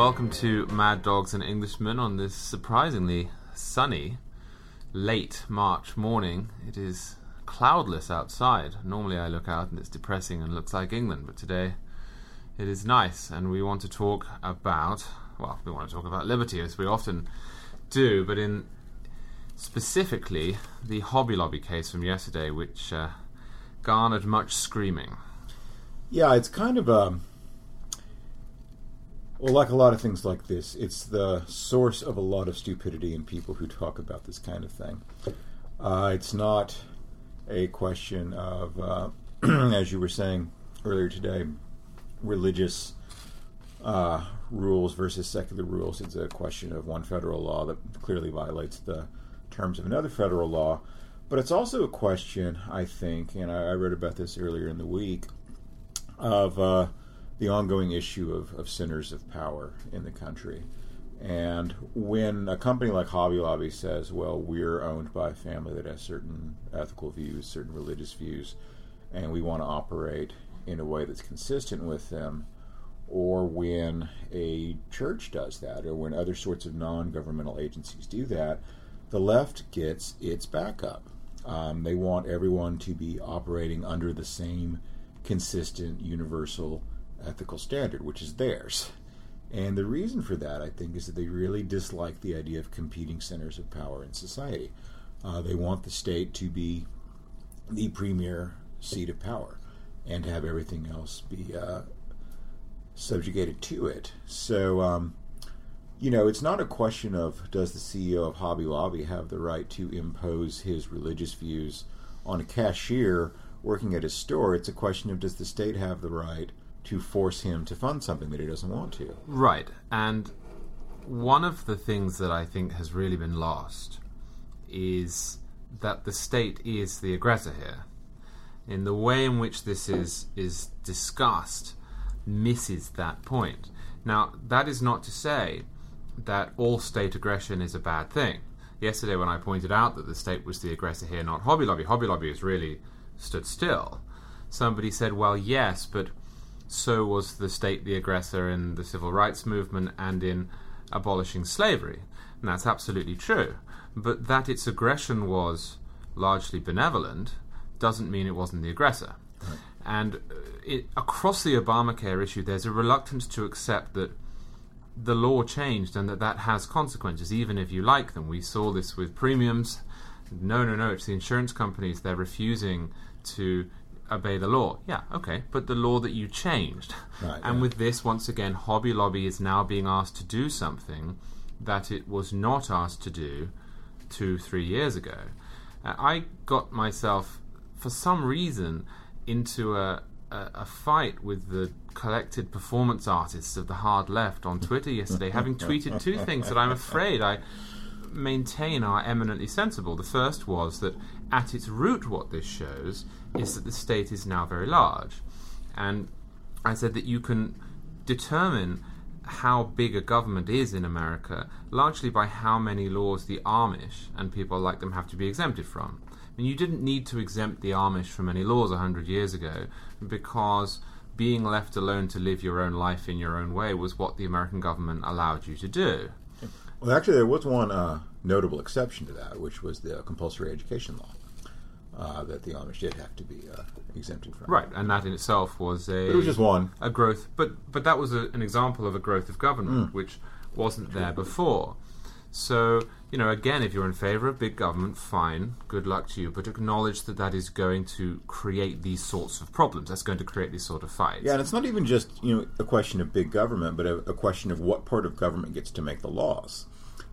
Welcome to Mad Dogs and Englishmen on this surprisingly sunny, late March morning. It is cloudless outside. Normally I look out and it's depressing and looks like England, but today it is nice and we want to talk about, well, we want to talk about liberty as we often do, but in specifically the Hobby Lobby case from yesterday, which uh, garnered much screaming. Yeah, it's kind of a. Well, like a lot of things like this, it's the source of a lot of stupidity in people who talk about this kind of thing. Uh, it's not a question of, uh, as you were saying earlier today, religious uh, rules versus secular rules. It's a question of one federal law that clearly violates the terms of another federal law. But it's also a question, I think, and I, I read about this earlier in the week, of uh, the ongoing issue of, of centers of power in the country. And when a company like Hobby Lobby says, well, we're owned by a family that has certain ethical views, certain religious views, and we want to operate in a way that's consistent with them, or when a church does that, or when other sorts of non governmental agencies do that, the left gets its backup. Um, they want everyone to be operating under the same consistent, universal ethical standard, which is theirs. And the reason for that, I think, is that they really dislike the idea of competing centers of power in society. Uh, they want the state to be the premier seat of power and have everything else be uh, subjugated to it. So, um, you know, it's not a question of does the CEO of Hobby Lobby have the right to impose his religious views on a cashier working at his store. It's a question of does the state have the right to force him to fund something that he doesn't want to. Right. And one of the things that I think has really been lost is that the state is the aggressor here. In the way in which this is is discussed misses that point. Now, that is not to say that all state aggression is a bad thing. Yesterday, when I pointed out that the state was the aggressor here, not Hobby Lobby, Hobby Lobby has really stood still. Somebody said, well, yes, but so was the state the aggressor in the civil rights movement and in abolishing slavery. And that's absolutely true. But that its aggression was largely benevolent doesn't mean it wasn't the aggressor. Right. And uh, it, across the Obamacare issue, there's a reluctance to accept that the law changed and that that has consequences, even if you like them. We saw this with premiums. No, no, no, it's the insurance companies. They're refusing to obey the law. Yeah, okay, but the law that you changed. Right, and yeah. with this, once again, Hobby Lobby is now being asked to do something that it was not asked to do two, three years ago. Uh, I got myself, for some reason, into a, a, a fight with the collected performance artists of the hard left on Twitter yesterday, having tweeted two things that I'm afraid I maintain are eminently sensible. The first was that at its root, what this shows is that the state is now very large. And I said that you can determine how big a government is in America largely by how many laws the Amish and people like them have to be exempted from. I mean, you didn't need to exempt the Amish from any laws 100 years ago because being left alone to live your own life in your own way was what the American government allowed you to do. Well, actually, there was one uh, notable exception to that, which was the compulsory education law uh, that the Amish did have to be uh, exempted from. Right, and that in itself was a But it was just one. a growth, but but that was a, an example of a growth of government which wasn't there before. So you know, again, if you're in favour of big government, fine, good luck to you. But acknowledge that that is going to create these sorts of problems. That's going to create these sort of fights. Yeah, and it's not even just you know a question of big government, but a, a question of what part of government gets to make the laws.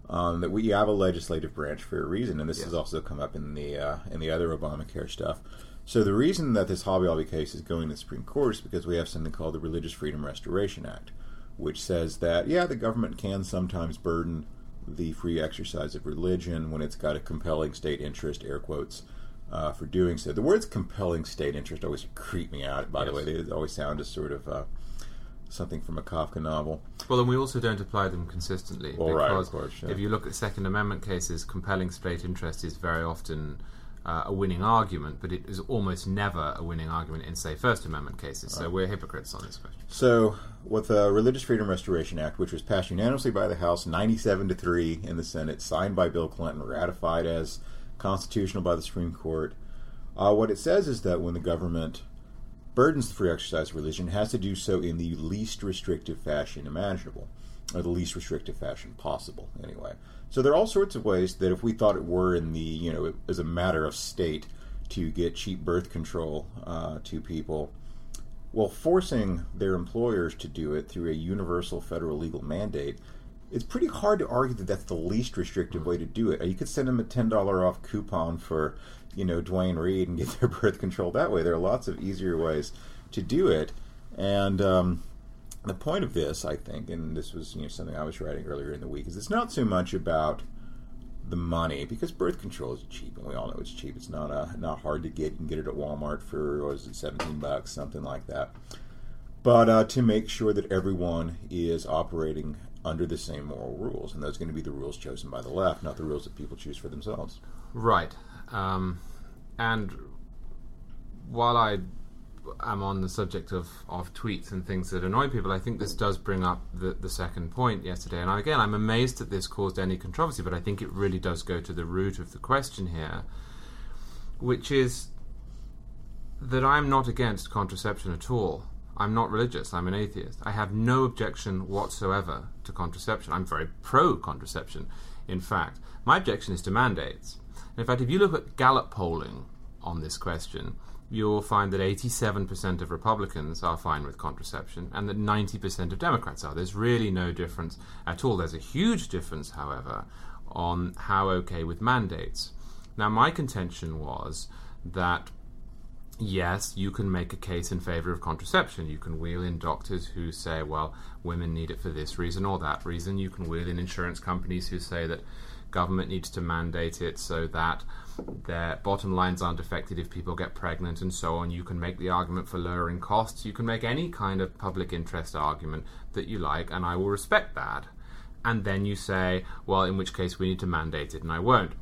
Um, that we have a legislative branch for a reason, and this has also come up in the uh, in the other Obamacare stuff. So the reason that this Hobby Lobby case is going to the Supreme Court is because we have something called the Religious Freedom Restoration Act, which says that yeah, the government can sometimes burden the free exercise of religion when it's got a compelling state interest, air quotes, uh, for doing so. The words compelling state interest always creep me out, by the way. They always sound as sort of uh, something from a Kafka novel. Well, and we also don't apply them consistently Well, right, of course, yeah. if you look at Second Amendment cases, compelling state interest is very often uh, a winning argument, but it is almost never a winning argument in, say, First Amendment cases. So we're hypocrites on this question. So with the Religious Freedom Restoration Act, which was passed unanimously by the House, 97 to 3 in the Senate, signed by Bill Clinton, ratified as constitutional by the Supreme Court. Uh, what it says is that when the government burdens the free exercise of religion, has to do so in the least restrictive fashion imaginable, or the least restrictive fashion possible, anyway. So there are all sorts of ways that if we thought it were in the, you know, as a matter of state to get cheap birth control uh, to people, well, forcing their employers to do it through a universal federal legal mandate, it's pretty hard to argue that that's the least restrictive way to do it. You could send them a ten dollar off coupon for, you know, Duane Reade and get their birth control that way. There are lots of easier ways to do it, and um, the point of this, I think, and this was you know something I was writing earlier in the week, is it's not so much about the money because birth control is cheap, and we all know it's cheap. It's not uh, not hard to get. You can get it at Walmart for what is it, seventeen bucks, something like that. But uh, to make sure that everyone is operating under the same moral rules, and those are going to be the rules chosen by the left, not the rules that people choose for themselves. Right. Um, and while I am on the subject of, of tweets and things that annoy people, I think this does bring up the, the second point yesterday. And again, I'm amazed that this caused any controversy, but I think it really does go to the root of the question here, which is that I'm not against contraception at all. I'm not religious. I'm an atheist. I have no objection whatsoever to contraception. I'm very pro contraception, in fact. My objection is to mandates. In fact, if you look at Gallup polling on this question, you'll find that 87% of Republicans are fine with contraception and that 90% of Democrats are. There's really no difference at all. There's a huge difference, however, on how okay with mandates. Now, my contention was that yes, you can make a case in favor of contraception. You can wheel in doctors who say, well, women need it for this reason or that reason. You can wheel in insurance companies who say that government needs to mandate it so that their bottom lines aren't affected if people get pregnant and so on. You can make the argument for lowering costs. You can make any kind of public interest argument that you like, and I will respect that. And then you say, well, in which case we need to mandate it, and I won't.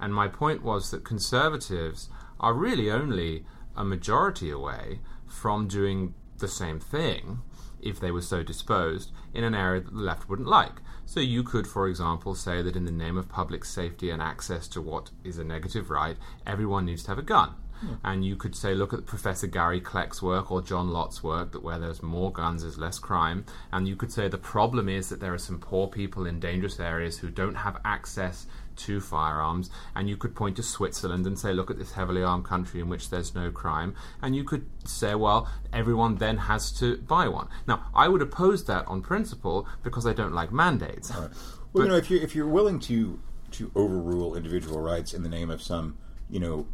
And my point was that conservatives are really only a majority away from doing the same thing if they were so disposed in an area that the left wouldn't like. So you could, for example, say that in the name of public safety and access to what is a negative right, everyone needs to have a gun. Yeah. And you could say, look at Professor Gary Kleck's work or John Lott's work, that where there's more guns, there's less crime. And you could say the problem is that there are some poor people in dangerous areas who don't have access to firearms, and you could point to Switzerland and say, look at this heavily armed country in which there's no crime, and you could say, well, everyone then has to buy one. Now, I would oppose that on principle because I don't like mandates. Right. Well, but, you know, if you're if you're willing to to overrule individual rights in the name of some, you know,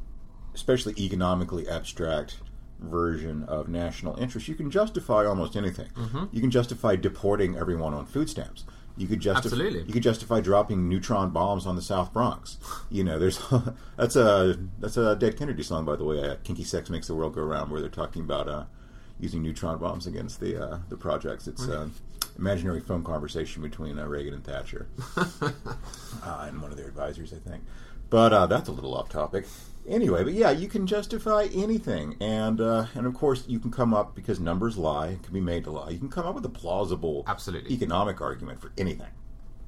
especially economically abstract version of national interest, you can justify almost anything. Mm-hmm. You can justify deporting everyone on food stamps. You could justify Absolutely. you could justify dropping neutron bombs on the South Bronx. You know, there's that's a that's a Dead Kennedy song, by the way. Uh, Kinky Sex makes the world go round, where they're talking about uh, using neutron bombs against the uh, the projects. It's uh, imaginary phone conversation between uh, Reagan and Thatcher uh, and one of their advisors, I think. But uh, that's a little off topic. Anyway, but yeah, you can justify anything, and uh, and of course you can come up because numbers lie, can be made to lie. You can come up with a plausible, absolutely economic argument for anything,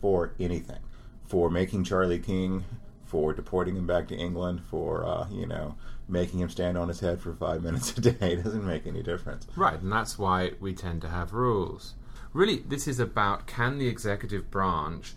for anything, for making Charlie King, for deporting him back to England, for uh, you know making him stand on his head for five minutes a day. It doesn't make any difference, right? And that's why we tend to have rules. Really, this is about can the executive branch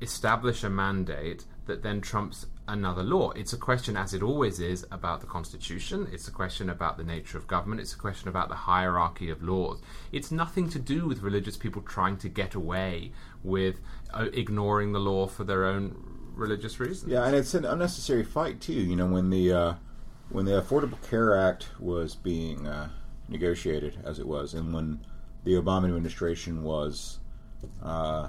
establish a mandate that then trumps another law. It's a question, as it always is, about the Constitution. It's a question about the nature of government. It's a question about the hierarchy of laws. It's nothing to do with religious people trying to get away with uh, ignoring the law for their own religious reasons. Yeah, and it's an unnecessary fight too. You know, when the uh, when the Affordable Care Act was being uh, negotiated, as it was, and when the Obama administration was uh,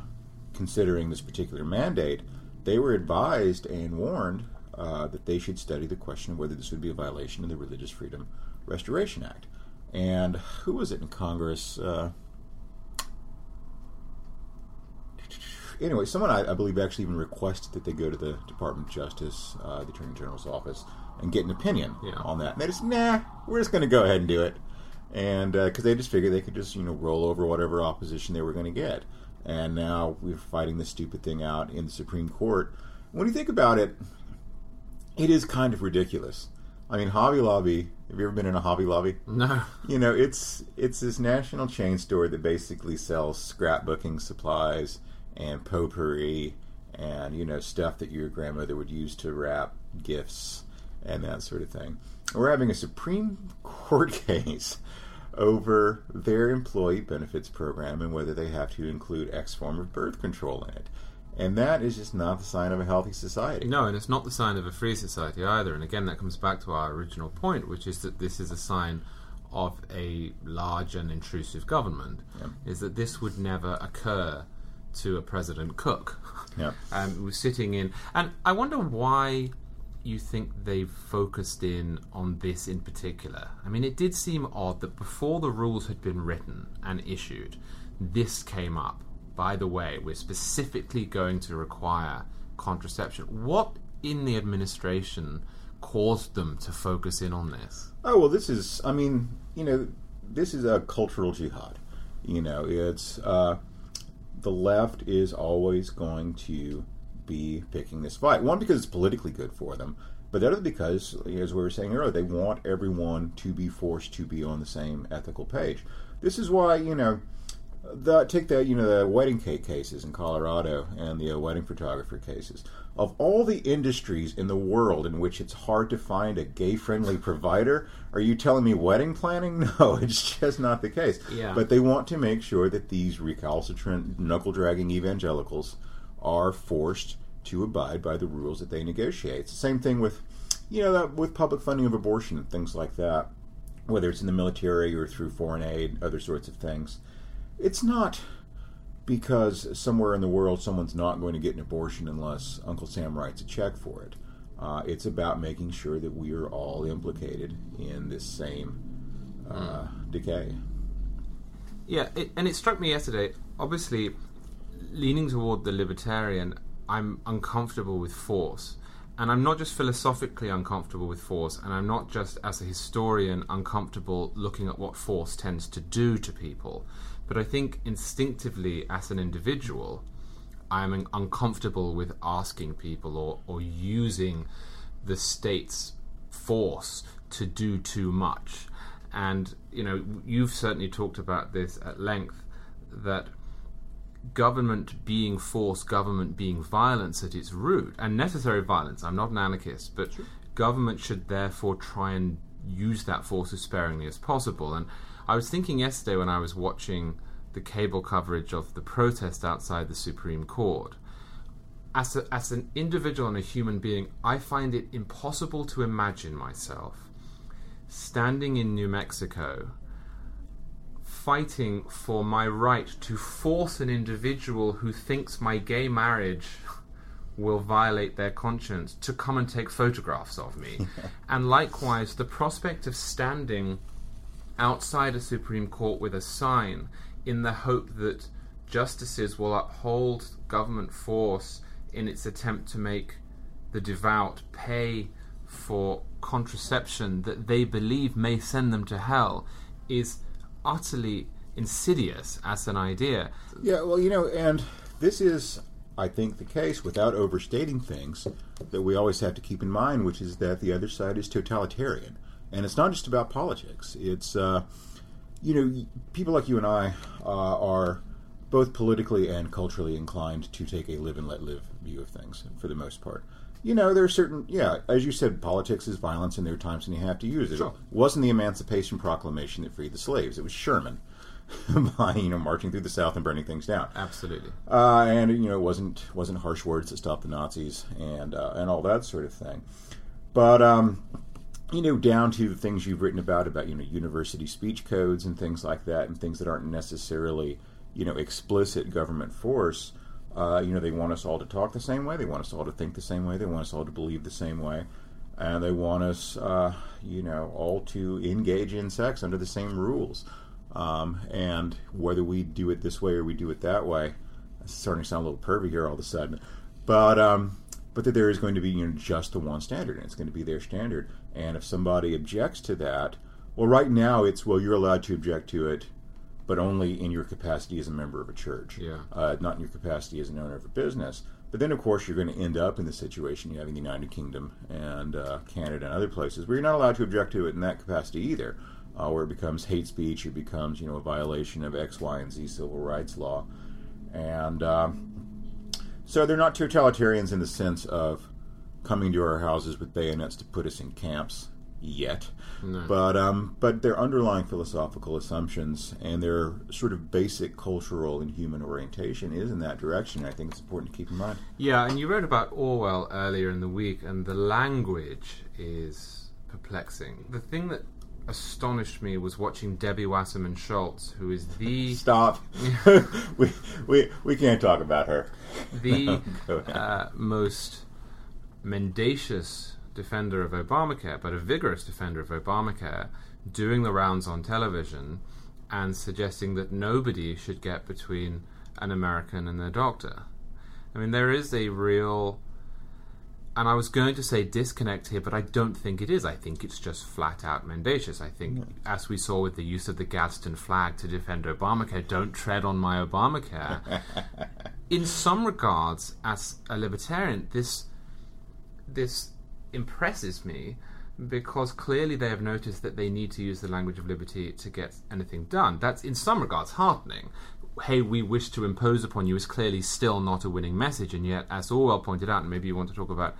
considering this particular mandate they were advised and warned uh, that they should study the question of whether this would be a violation of the Religious Freedom Restoration Act. And who was it in Congress? Uh, anyway, someone I, I, believe actually even requested that they go to the Department of Justice, uh, the Attorney General's office, and get an opinion yeah. on that. And they just, nah, we're just going to go ahead and do it. and because they just figured they could just you know roll over whatever opposition they were going to get, and now we're fighting this stupid thing out in the Supreme Court. When you think about it, it is kind of ridiculous. I mean, Hobby Lobby. Have you ever been in a Hobby Lobby? No. You know, it's it's this national chain store that basically sells scrapbooking supplies and potpourri and you know stuff that your grandmother would use to wrap gifts and that sort of thing. We're having a Supreme Court case over their employee benefits program and whether they have to include X form of birth control in it. And that is just not the sign of a healthy society. No, and it's not the sign of a free society either. And again, that comes back to our original point, which is that this is a sign of a large and intrusive government. Yeah. Is that this would never occur to a President Cook. Yeah. Um, who was sitting in, and I wonder why you think they've focused in on this in particular. I mean, it did seem odd that before the rules had been written and issued, this came up. By the way, we're specifically going to require contraception. What in the administration caused them to focus in on this? Oh well, this is. I mean, you know, this is a cultural jihad. You know, it's uh, the left is always going to be picking this fight. One because it's politically good for them, but the other because, as we were saying earlier, they want everyone to be forced to be on the same ethical page. This is why you know. The, take the you know the wedding cake cases in Colorado and the uh, wedding photographer cases. Of all the industries in the world in which it's hard to find a gay-friendly provider, are you telling me wedding planning? No, it's just not the case. Yeah. But they want to make sure that these recalcitrant, knuckle-dragging evangelicals are forced to abide by the rules that they negotiate. It's the same thing with, you know, that, with public funding of abortion and things like that, whether it's in the military or through foreign aid, other sorts of things. It's not because somewhere in the world someone's not going to get an abortion unless Uncle Sam writes a check for it. Uh, it's about making sure that we are all implicated in this same uh, decay. Yeah, it, and it struck me yesterday. Obviously, leaning toward the libertarian, I'm uncomfortable with force. And I'm not just philosophically uncomfortable with force, and I'm not just as a historian uncomfortable looking at what force tends to do to people, but I think instinctively as an individual, I'm uncomfortable with asking people or, or using the state's force to do too much. And, you know, you've certainly talked about this at length that government being force, government being violence at its root, and necessary violence. I'm not an anarchist, but government should therefore try and use that force as sparingly as possible. And I was thinking yesterday when I was watching the cable coverage of the protest outside the Supreme Court. As, a, as an individual and a human being, I find it impossible to imagine myself standing in New Mexico fighting for my right to force an individual who thinks my gay marriage will violate their conscience to come and take photographs of me. and likewise, the prospect of standing outside a Supreme Court with a sign in the hope that justices will uphold government force in its attempt to make the devout pay for contraception that they believe may send them to hell is utterly insidious as an idea. Yeah, well, you know, and this is, I think, the case without overstating things that we always have to keep in mind, which is that the other side is totalitarian. And it's not just about politics. It's, uh, you know, people like you and I uh, are both politically and culturally inclined to take a live and let live view of things for the most part. You know, there are certain, yeah, as you said, politics is violence, and there are times when you have to use it. Sure. It wasn't the Emancipation Proclamation that freed the slaves; it was Sherman, by you know marching through the South and burning things down. Absolutely. Uh, and you know, it wasn't wasn't harsh words that stopped the Nazis and uh, and all that sort of thing. But um, you know, down to the things you've written about about you know university speech codes and things like that, and things that aren't necessarily you know explicit government force. Uh, you know, they want us all to talk the same way. They want us all to think the same way. They want us all to believe the same way, and they want us, uh, you know, all to engage in sex under the same rules. Um, and whether we do it this way or we do it that way, it's starting to sound a little pervy here all of a sudden. But um, but that there is going to be you know, just the one standard, and it's going to be their standard. And if somebody objects to that, Well, right now it's well, you're allowed to object to it, but only in your capacity as a member of a church, Yeah. uh, not in your capacity as an owner of a business. But then, of course, you're going to end up in the situation you have in the United Kingdom and uh, Canada and other places where you're not allowed to object to it in that capacity either, uh, where it becomes hate speech, it becomes you know a violation of X, Y, and Z civil rights law, and um, so they're not totalitarians in the sense of coming to our houses with bayonets to put us in camps yet. No. But um, but their underlying philosophical assumptions and their sort of basic cultural and human orientation is in that direction. I think it's important to keep in mind. Yeah, and you wrote about Orwell earlier in the week, and the language is perplexing. The thing that astonished me was watching Debbie Wasserman Schultz, who is the Stop. we, we we can't talk about her. the uh, most mendacious defender of Obamacare, but a vigorous defender of Obamacare, doing the rounds on television and suggesting that nobody should get between an American and their doctor. I mean, there is a real. And I was going to say disconnect here, but I don't think it is. I think it's just flat out mendacious. I think, as we saw with the use of the Gadsden flag to defend Obamacare, don't tread on my Obamacare in some regards, as a libertarian, this this impresses me because clearly they have noticed that they need to use the language of liberty to get anything done. That's in some regards heartening. Hey, we wish to impose upon you is clearly still not a winning message, and yet, as Orwell pointed out, and maybe you want to talk about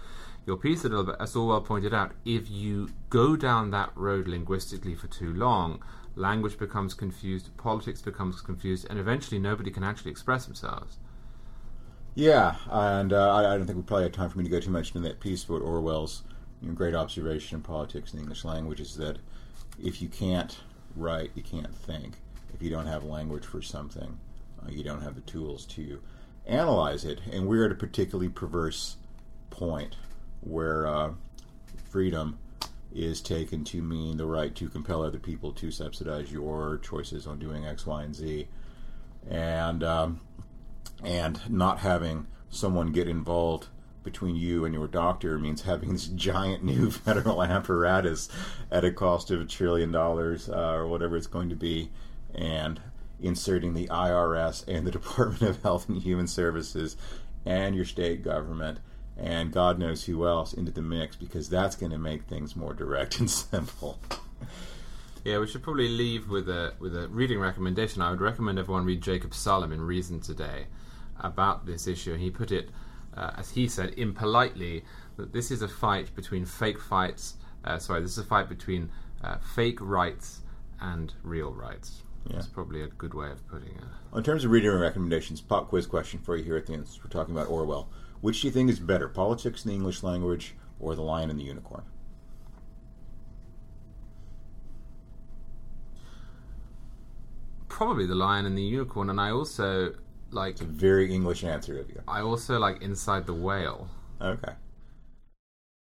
your piece a little bit, as Orwell pointed out, if you go down that road linguistically for too long, language becomes confused, politics becomes confused, and eventually nobody can actually express themselves. Yeah, and uh, I, I don't think we probably have time for me to go too much into that piece. But Orwell's great observation in politics and the English language is that if you can't write, you can't think. If you don't have language for something, uh, you don't have the tools to analyze it. And we're at a particularly perverse point where uh, freedom is taken to mean the right to compel other people to subsidize your choices on doing X, Y, and Z. And um, and not having someone get involved between you and your doctor means having this giant new federal apparatus at a cost of a trillion dollars uh, or whatever it's going to be, and inserting the IRS and the Department of Health and Human Services and your state government and God knows who else into the mix because that's going to make things more direct and simple. Yeah, we should probably leave with a with a reading recommendation. I would recommend everyone read Jacob Sullum in Reason Today about this issue. And he put it, uh, as he said, impolitely, that this is a fight between fake fights. Uh, sorry, this is a fight between uh, fake rights and real rights. Yeah. That's probably a good way of putting it. In terms of reading recommendations, pop quiz question for you here at the end. We're talking about Orwell. Which do you think is better, politics in the English language or The Lion and the Unicorn? Probably the Lion and the Unicorn, and I also like It's a very English answer of you. I also like Inside the Whale. Okay.